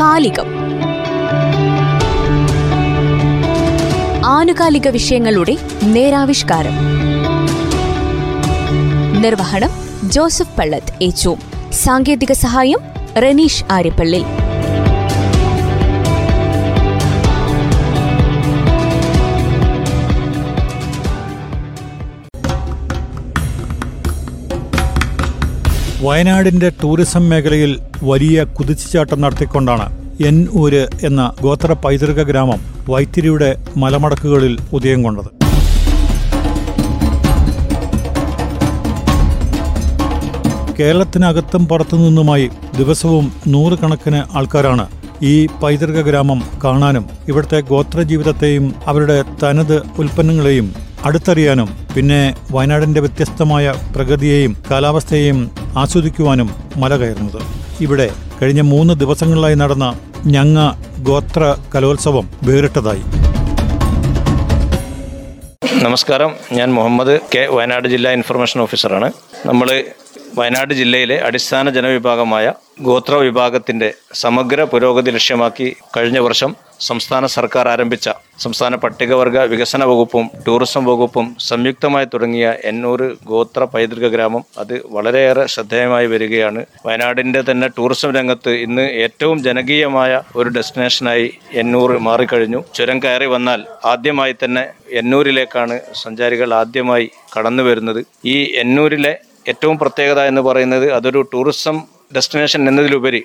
കാലികം ആനുകാലിക വിഷയങ്ങളുടെ നേരാവിഷ്കാരം. നിർവഹണം ജോസഫ് പള്ളത്ത് ഏച്ചു സാങ്കേതിക സഹായം റനീഷ് ആര്യപ്പള്ളി. വയനാടിന്റെ ടൂറിസം മേഖലയിൽ വലിയ കുതിച്ചുചാട്ടം നടത്തിക്കൊണ്ടാണ് എൻ ഊര് എന്ന ഗോത്ര പൈതൃക ഗ്രാമം വൈത്തിരിയുടെ മലമടക്കുകളിൽ ഉദയം കൊണ്ടത്. കേരളത്തിനകത്തും പുറത്തുനിന്നുമായി ദിവസവും നൂറുകണക്കിന് ആൾക്കാരാണ് ഈ പൈതൃക ഗ്രാമം കാണാനും ഇവിടുത്തെ ഗോത്രജീവിതത്തെയും അവരുടെ തനത് ഉൽപ്പന്നങ്ങളെയും അടുത്തറിയാനും പിന്നെ വയനാടിന്റെ വ്യത്യസ്തമായ പ്രകൃതിയെയും കാലാവസ്ഥയെയും ആസ്വദിക്കുവാനും മല കയറുന്നത്. ഇവിടെ കഴിഞ്ഞ മൂന്ന് ദിവസങ്ങളിലായി നടന്ന ഞങ്ങ ഗോത്ര കലോത്സവം വേറിട്ടതായി. നമസ്കാരം. ഞാൻ മുഹമ്മദ് കെ വയനാട് ജില്ലാ ഇൻഫർമേഷൻ ഓഫീസറാണ്. നമ്മൾ വയനാട് ജില്ലയിലെ അടിസ്ഥാന ജനവിഭാഗമായ ഗോത്ര വിഭാഗത്തിന്റെ സമഗ്ര പുരോഗതി ലക്ഷ്യമാക്കി കഴിഞ്ഞ വർഷം സംസ്ഥാന സർക്കാർ ആരംഭിച്ച സംസ്ഥാന പട്ടികവർഗ വികസന വകുപ്പും ടൂറിസം വകുപ്പും സംയുക്തമായി തുടങ്ങിയ എന്നൂർ ഗോത്ര പൈതൃക ഗ്രാമം അത് വളരെയേറെ ശ്രദ്ധേയമായി വരികയാണ്. വയനാടിന്റെ തന്നെ ടൂറിസം രംഗത്ത് ഇന്ന് ഏറ്റവും ജനകീയമായ ഒരു ഡെസ്റ്റിനേഷനായി എന്നൂർ മാറിക്കഴിഞ്ഞു. ചുരം കയറി വന്നാൽ ആദ്യമായി തന്നെ എന്നൂരിലേക്കാണ് സഞ്ചാരികൾ ആദ്യമായി കടന്നു വരുന്നത് ഈ എന്നൂരിലെ ഏറ്റവും പ്രത്യേകത എന്ന് പറയുന്നത് അതൊരു ടൂറിസം ഡെസ്റ്റിനേഷൻ എന്നതിലുപരി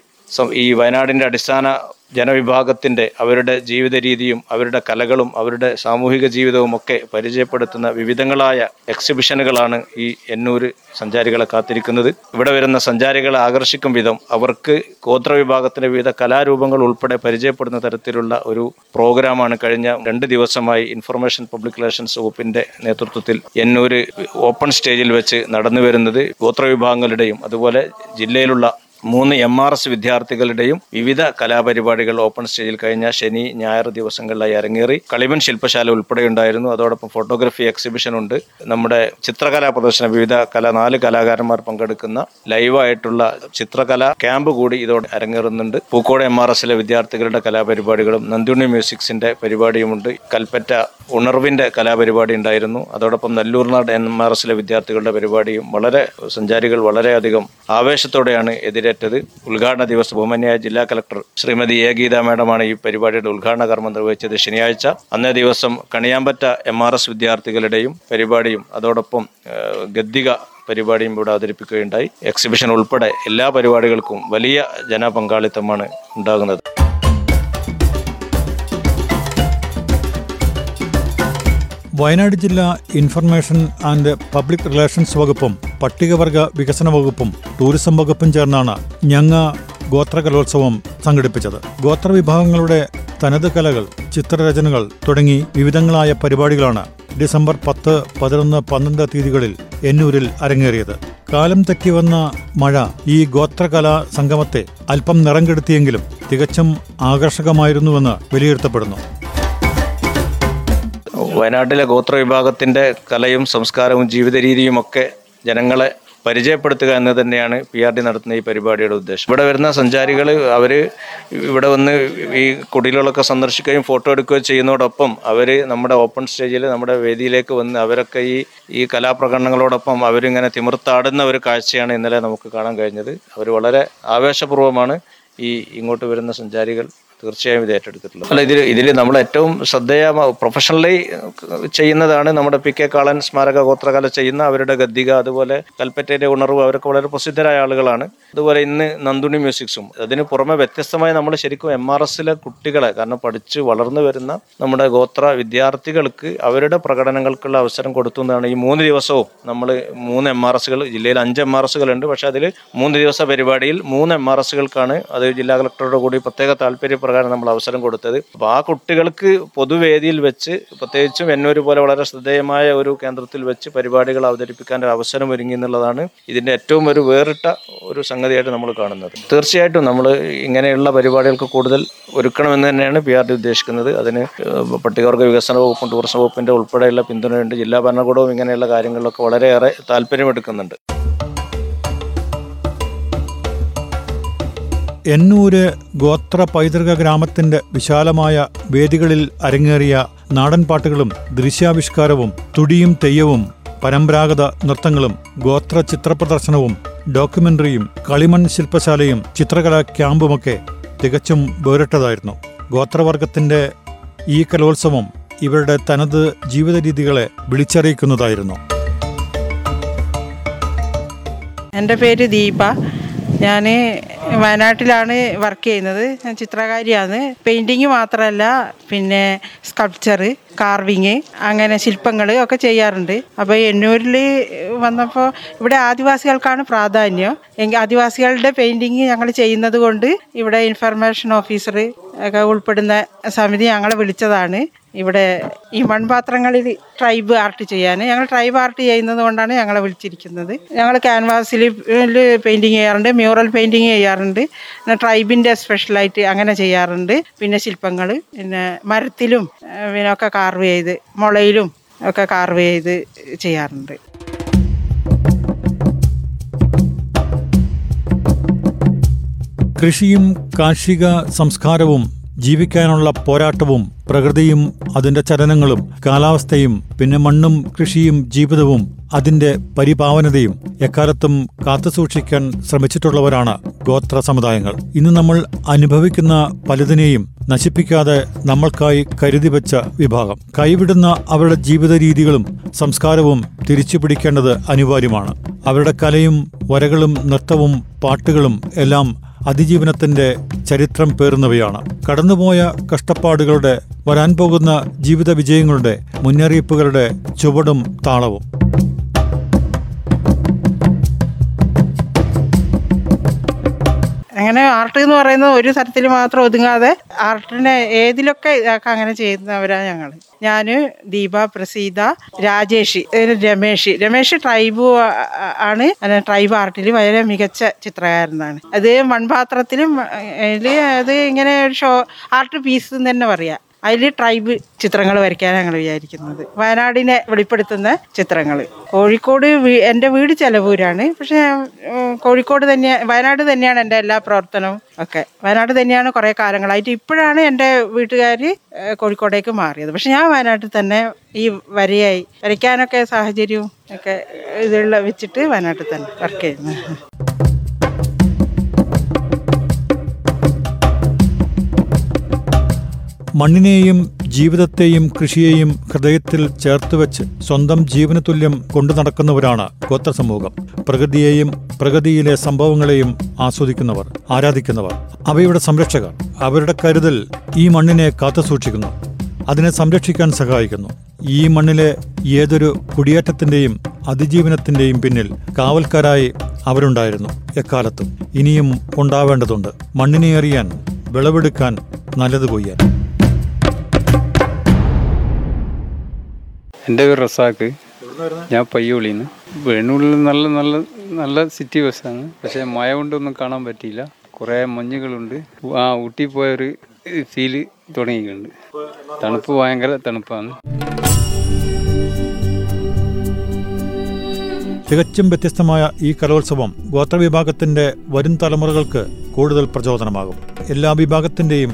ഈ വയനാടിന്റെ അടിസ്ഥാന ജനവിഭാഗത്തിന്റെ അവരുടെ ജീവിത രീതിയും അവരുടെ കലകളും അവരുടെ സാമൂഹിക ജീവിതവും ഒക്കെ പരിചയപ്പെടുത്തുന്ന വിവിധങ്ങളായ എക്സിബിഷനുകളാണ് ഈ എന്നൂര് സഞ്ചാരികളെ കാത്തിരിക്കുന്നത്. ഇവിടെ വരുന്ന സഞ്ചാരികളെ ആകർഷിക്കും വിധം അവർക്ക് ഗോത്രവിഭാഗത്തിന്റെ വിവിധ കലാരൂപങ്ങൾ ഉൾപ്പെടെ പരിചയപ്പെടുന്ന തരത്തിലുള്ള ഒരു പ്രോഗ്രാമാണ് കഴിഞ്ഞ രണ്ട് ദിവസമായി ഇൻഫർമേഷൻ പബ്ലിക് റിലേഷൻസ് വകുപ്പിന്റെ നേതൃത്വത്തിൽ എന്നൂര് ഓപ്പൺ സ്റ്റേജിൽ വെച്ച് നടന്നു വരുന്നത് ഗോത്രവിഭാഗങ്ങളുടെയും അതുപോലെ ജില്ലയിലുള്ള മൂന്ന് എം ആർ എസ് വിദ്യാർത്ഥികളുടെയും വിവിധ കലാപരിപാടികൾ ഓപ്പൺ സ്റ്റേജിൽ കഴിഞ്ഞ ശനി ഞായർ ദിവസങ്ങളിലായി അരങ്ങേറി. കളിമൺ ശില്പശാല ഉൾപ്പെടെയുണ്ടായിരുന്നു. അതോടൊപ്പം ഫോട്ടോഗ്രഫി എക്സിബിഷൻ ഉണ്ട്. നമ്മുടെ ചിത്രകലാ പ്രദർശനം വിവിധ കല നാല് കലാകാരന്മാർ പങ്കെടുക്കുന്ന ലൈവായിട്ടുള്ള ചിത്രകലാ ക്യാമ്പ് കൂടി ഇതോടെ അരങ്ങേറുന്നുണ്ട്. പൂക്കോട് എം ആർ എസിലെ വിദ്യാർത്ഥികളുടെ കലാപരിപാടികളും നന്ദുണി മ്യൂസിക്സിന്റെ പരിപാടിയുമുണ്ട്. കൽപ്പറ്റ ഉണർവിന്റെ കലാപരിപാടി ഉണ്ടായിരുന്നു. അതോടൊപ്പം നല്ലൂർനാട് എം ആർ എസിലെ വിദ്യാർത്ഥികളുടെ പരിപാടിയും വളരെ സഞ്ചാരികൾ വളരെയധികം ആവേശത്തോടെയാണ് എതിരേറ്റത് ഉദ്ഘാടന ദിവസം ഉമ്മന്യായ ജില്ലാ കലക്ടർ ശ്രീമതി എ ഗീത മാഡമാണ് ഈ പരിപാടിയുടെ ഉദ്ഘാടന കർമ്മം നിർവഹിച്ചത് ശനിയാഴ്ച. അന്നേ ദിവസം കണിയാമ്പറ്റ എം ആർ എസ് വിദ്യാർത്ഥികളുടെയും പരിപാടിയും അതോടൊപ്പം ഗദ്ദിക പരിപാടിയും ഇവിടെ അവതരിപ്പിക്കുകയുണ്ടായി. എക്സിബിഷൻ ഉൾപ്പെടെ എല്ലാ പരിപാടികൾക്കും വലിയ ജനപങ്കാളിത്തമാണ് ഉണ്ടാകുന്നത്. വയനാട് ജില്ലാ ഇൻഫർമേഷൻ ആൻഡ് പബ്ലിക് റിലേഷൻസ് വകുപ്പും പട്ടികവർഗ വികസന വകുപ്പും ടൂറിസം വകുപ്പും ചേർന്നാണ് ഞങ്ങ ഗോത്ര കലോത്സവം സംഘടിപ്പിച്ചത്. ഗോത്രവിഭാഗങ്ങളുടെ തനത് കലകൾ ചിത്രരചനകൾ തുടങ്ങി വിവിധങ്ങളായ പരിപാടികളാണ് ഡിസംബർ പത്ത് പതിനൊന്ന് പന്ത്രണ്ട് തീയതികളിൽ എന്നൂരിൽ അരങ്ങേറിയത്. കാലം തെറ്റി വന്ന മഴ ഈ ഗോത്രകലാ സംഗമത്തെ അല്പം നിറം കെടുത്തിയെങ്കിലും തികച്ചും ആകർഷകമായിരുന്നുവെന്ന് വിലയിരുത്തപ്പെടുന്നു. വയനാട്ടിലെ ഗോത്ര വിഭാഗത്തിന്റെ കലയും സംസ്കാരവും ജീവിത രീതിയും ഒക്കെ ജനങ്ങളെ പരിചയപ്പെടുത്തുക എന്ന് തന്നെയാണ് പി ആർ ഡി നടത്തുന്ന ഈ പരിപാടിയുടെ ഉദ്ദേശം. ഇവിടെ വരുന്ന സഞ്ചാരികൾ അവർ ഇവിടെ വന്ന് ഈ കുടിലുകളൊക്കെ സന്ദർശിക്കുകയും ഫോട്ടോ എടുക്കുകയും ചെയ്യുന്നതോടൊപ്പം അവർ നമ്മുടെ ഓപ്പൺ സ്റ്റേജിൽ നമ്മുടെ വേദിയിലേക്ക് വന്ന് അവരൊക്കെ ഈ ഈ കലാപ്രകടനങ്ങളോടൊപ്പം അവരിങ്ങനെ തിമിർത്താടുന്ന ഒരു കാഴ്ചയാണ് ഇന്നലെ നമുക്ക് കാണാൻ കഴിഞ്ഞത്. അവർ വളരെ ആവേശപൂർവമാണ് ഈ ഇങ്ങോട്ട് വരുന്ന സഞ്ചാരികൾ തീർച്ചയായും ഇത് ഏറ്റെടുത്തിട്ടുള്ളത്. അല്ല ഇതിൽ ഇതിൽ നമ്മൾ ഏറ്റവും ശ്രദ്ധേയ പ്രൊഫഷണലി ചെയ്യുന്നതാണ് നമ്മുടെ പി കെ കാളൻ സ്മാരക ഗോത്രകല ചെയ്യുന്ന അവരുടെ ഗദ്ദിക അതുപോലെ കൽപ്പറ്റയിലെ ഉണർവ് അവരൊക്കെ വളരെ പ്രസിദ്ധരായ ആളുകളാണ്. അതുപോലെ ഇന്ന് നന്ദുണി മ്യൂസിക്സും. അതിന് പുറമെ വ്യത്യസ്തമായി നമ്മൾ ശരിക്കും എം ആർ എസിലെ കുട്ടികളെ കാരണം പഠിച്ച് വളർന്നു വരുന്ന നമ്മുടെ ഗോത്ര വിദ്യാർത്ഥികൾക്ക് അവരുടെ പ്രകടനങ്ങൾക്കുള്ള അവസരം കൊടുത്തു എന്നാണ് ഈ മൂന്ന് ദിവസവും നമ്മൾ മൂന്ന് എം ആർ എസുകൾ ജില്ലയിൽ അഞ്ച് എം ആർ എസുകൾ ഉണ്ട് പക്ഷേ അതിൽ മൂന്ന് ദിവസ പരിപാടിയിൽ മൂന്ന് എം ആർ എസുകൾക്കാണ് അത് ജില്ലാ കളക്ടറോട് കൂടി പ്രത്യേക താല്പര്യപ്രകാരം നമ്മൾ അവസരം കൊടുത്തത്. അപ്പോൾ ആ കുട്ടികൾക്ക് പൊതുവേദിയിൽ വെച്ച് പ്രത്യേകിച്ചും എന്നൊരു പോലെ വളരെ ശ്രദ്ധേയമായ ഒരു കേന്ദ്രത്തിൽ വെച്ച് പരിപാടികൾ അവതരിപ്പിക്കാൻ ഒരു അവസരം ഒരുങ്ങി എന്നുള്ളതാണ് ഇതിന്റെ ഏറ്റവും ഒരു വേറിട്ട ഒരു സംഗതിയായിട്ട് നമ്മൾ കാണുന്നത്. തീർച്ചയായിട്ടും നമ്മൾ ഇങ്ങനെയുള്ള പരിപാടികൾക്ക് കൂടുതൽ ഒരുക്കണമെന്ന് തന്നെയാണ് പി ആർ ഡി ഉദ്ദേശിക്കുന്നത്. അതിന് പട്ടികവർഗ വികസന വകുപ്പും ടൂറിസം വകുപ്പിന്റെ ഉൾപ്പെടെയുള്ള പിന്തുണയുണ്ട്. ജില്ലാ ഭരണകൂടവും ഇങ്ങനെയുള്ള കാര്യങ്ങളിലൊക്കെ വളരെയേറെ താല്പര്യമെടുക്കുന്നുണ്ട്. എന്നൂര് ഗോത്ര പൈതൃക ഗ്രാമത്തിന്റെ വിശാലമായ വേദികളിൽ അരങ്ങേറിയ നാടൻപാട്ടുകളും ദൃശ്യാവിഷ്കാരവും തുടിയും തെയ്യവും പരമ്പരാഗത നൃത്തങ്ങളും ഗോത്ര ചിത്രപ്രദർശനവും ഡോക്യുമെന്ററിയും കളിമൺ ശില്പശാലയും ചിത്രകലാ ക്യാമ്പുമൊക്കെ തികച്ചും വേറിട്ടതായിരുന്നു. ഗോത്രവർഗത്തിന്റെ ഈ കലോത്സവം ഇവരുടെ തനത് ജീവിത രീതികളെ വിളിച്ചറിയിക്കുന്നതായിരുന്നു. എന്റെ പേര് ദീപ. ഞാൻ വയനാട്ടിലാണ് വർക്ക് ചെയ്യുന്നത്. ഞാൻ ചിത്രകാരിയാണ്. പെയിന്റിങ് മാത്രമല്ല പിന്നെ സ്കൾപ്ചർ കാർവിങ് അങ്ങനെ ശില്പങ്ങൾ ഒക്കെ ചെയ്യാറുണ്ട്. അപ്പോൾ എന്നൂരിൽ വന്നപ്പോൾ ഇവിടെ ആദിവാസികൾക്കാണ് പ്രാധാന്യം. എങ്കിൽ ആദിവാസികളുടെ പെയിന്റിങ് ഞങ്ങൾ ചെയ്യുന്നത് കൊണ്ട് ഇവിടെ ഇൻഫർമേഷൻ ഓഫീസർ ഒക്കെ ഉൾപ്പെടുന്ന സമിതി ഞങ്ങളെ വിളിച്ചതാണ്. ഇവിടെ ഈ മൺപാത്രങ്ങളിൽ ട്രൈബ് ആർട്ട് ചെയ്യാൻ. ഞങ്ങൾ ട്രൈബ് ആർട്ട് ചെയ്യുന്നത് കൊണ്ടാണ് ഞങ്ങളെ വിളിച്ചിരിക്കുന്നത്. ഞങ്ങൾ ക്യാൻവാസിൽ പെയിന്റിങ് ചെയ്യാറുണ്ട് മ്യൂറൽ പെയിന്റിങ് ചെയ്യാറുണ്ട്. പിന്നെ ട്രൈബിന്റെ സ്പെഷ്യലായിട്ട് അങ്ങനെ ചെയ്യാറുണ്ട്. പിന്നെ ശില്പങ്ങൾ പിന്നെ മരത്തിലും പിന്നെ ഒക്കെ കാർവ് ചെയ്ത് മുളയിലും ഒക്കെ കാർവ് ചെയ്ത് ചെയ്യാറുണ്ട്. കൃഷിയും കാർഷിക സംസ്കാരവും ജീവിക്കാനുള്ള പോരാട്ടവും പ്രകൃതിയും അതിന്റെ ചലനങ്ങളും കാലാവസ്ഥയും പിന്നെ മണ്ണും കൃഷിയും ജീവിതവും അതിന്റെ പരിപാവനതയും എക്കാലത്തും കാത്തുസൂക്ഷിക്കാൻ ശ്രമിച്ചിട്ടുള്ളവരാണ് ഗോത്ര സമുദായങ്ങൾ. ഇന്ന് നമ്മൾ അനുഭവിക്കുന്ന പലതിനെയും നശിപ്പിക്കാതെ നമ്മൾക്കായി കരുതി വെച്ച വിഭാഗം. കൈവിടുന്ന അവരുടെ ജീവിത രീതികളും സംസ്കാരവും തിരിച്ചു പിടിക്കേണ്ടത് അനിവാര്യമാണ്. അവരുടെ കലയും വരകളും നൃത്തവും പാട്ടുകളും എല്ലാം അതിജീവനത്തിന്റെ ചരിത്രം പേറുന്നവയാണ്. കടന്നുപോയ കഷ്ടപ്പാടുകളുടെ വരാൻ പോകുന്ന ജീവിത വിജയങ്ങളുടെ മുന്നറിയിപ്പുകളുടെ ചുവടും താളവും. അങ്ങനെ ആർട്ട് എന്ന് പറയുന്നത് ഒരു തരത്തിൽ മാത്രം ഒതുങ്ങാതെ ആർട്ടിനെ ഏതിലൊക്കെ ഇതാക്കാൻ അങ്ങനെ ചെയ്യുന്നവരാണ് ഞങ്ങൾ ഞാൻ ദീപ പ്രസീത രാജേഷി രമേഷി. രമേഷ് ട്രൈബ് ആണ്. ട്രൈബ് ആർട്ടിൽ വളരെ മികച്ച ചിത്രകാരനാണ്. അത് മൺപാത്രത്തിലും അത് ഇങ്ങനെ ഒരു ഷോ ആർട്ട് പീസ് എന്ന് തന്നെ പറയാം. അതിൽ ട്രൈബ് ചിത്രങ്ങൾ വരയ്ക്കാൻ ഞങ്ങൾ വിചാരിക്കുന്നത്. വയനാടിനെ വെളിപ്പെടുത്തുന്ന ചിത്രങ്ങൾ കോഴിക്കോട് എന്റെ വീട് ചെലവൂരാണ്. പക്ഷേ കോഴിക്കോട് തന്നെ വയനാട് തന്നെയാണ് എന്റെ എല്ലാ പ്രവർത്തനവും ഒക്കെ. വയനാട് തന്നെയാണ് കുറേ കാലങ്ങളായിട്ട് ഇപ്പോഴാണ് എന്റെ വീട്ടുകാർ കോഴിക്കോടേക്ക് മാറിയത്. പക്ഷെ ഞാൻ വയനാട്ടിൽ തന്നെ ഈ വരയായി. വരയ്ക്കാനൊക്കെ സാഹചര്യവും ഒക്കെ ഇതുള്ള വെച്ചിട്ട് വയനാട്ടിൽ തന്നെ വർക്ക് ചെയ്യുന്നത് മണ്ണിനെയും ജീവിതത്തെയും കൃഷിയെയും ഹൃദയത്തിൽ ചേർത്തുവെച്ച് സ്വന്തം ജീവന തുല്യം കൊണ്ടു നടക്കുന്നവരാണ് ഗോത്ര സമൂഹം പ്രകൃതിയെയും പ്രകൃതിയിലെ സംഭവങ്ങളെയും ആസ്വദിക്കുന്നവർ ആരാധിക്കുന്നവർ അവയുടെ സംരക്ഷകർ. അവരുടെ കരുതൽ ഈ മണ്ണിനെ കാത്തുസൂക്ഷിക്കുന്നു. അതിനെ സംരക്ഷിക്കാൻ സഹായിക്കുന്നു. ഈ മണ്ണിലെ ഏതൊരു കുടിയേറ്റത്തിന്റെയും അതിജീവനത്തിന്റെയും പിന്നിൽ കാവൽക്കാരായി അവരുണ്ടായിരുന്നു എക്കാലത്തും. ഇനിയും ഉണ്ടാവേണ്ടതുണ്ട്. മണ്ണിനെ അറിയാൻ വിളവെടുക്കാൻ നല്ലത് കൊയ്യാൻ. എന്റെ പേര് റസാക്ക്. ഞാൻ പയ്യോളിന്ന്. വേണുള്ളിൽ നല്ല നല്ല നല്ല സിറ്റി ബസ്സാണ് പക്ഷേ മഴ കൊണ്ടൊന്നും കാണാൻ പറ്റിയില്ല. കുറേ മഞ്ഞുകളുണ്ട്. ആ ഊട്ടി പോയൊരു ഫീൽ തുടങ്ങിയിട്ടുണ്ട്. തണുപ്പ് ഭയങ്കര തണുപ്പാണ്. തികച്ചും വ്യത്യസ്തമായ ഈ കലോത്സവം ഗോത്രവിഭാഗത്തിന്റെ വരും തലമുറകൾക്ക് കൂടുതൽ പ്രചോദനമാകും. എല്ലാ വിഭാഗത്തിന്റെയും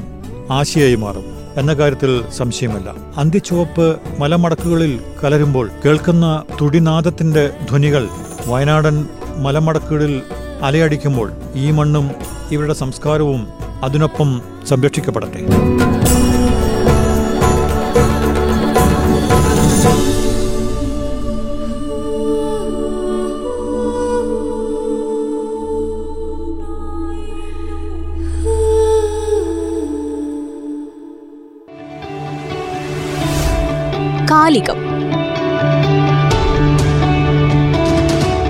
ആശയായി മാറും. എന്ന കാര്യത്തിൽ സംശയമില്ല. അന്തിച്ചുവപ്പ് മലമടക്കുകളിൽ കലരുമ്പോൾ കേൾക്കുന്ന തുടിനാദത്തിന്റെ ധ്വനികൾ വയനാടൻ മലമടക്കുകളിൽ അലയടിക്കുമ്പോൾ ഈ മണ്ണും ഇവരുടെ സംസ്കാരവും അതിനൊപ്പം സംരക്ഷിക്കപ്പെടട്ടെ.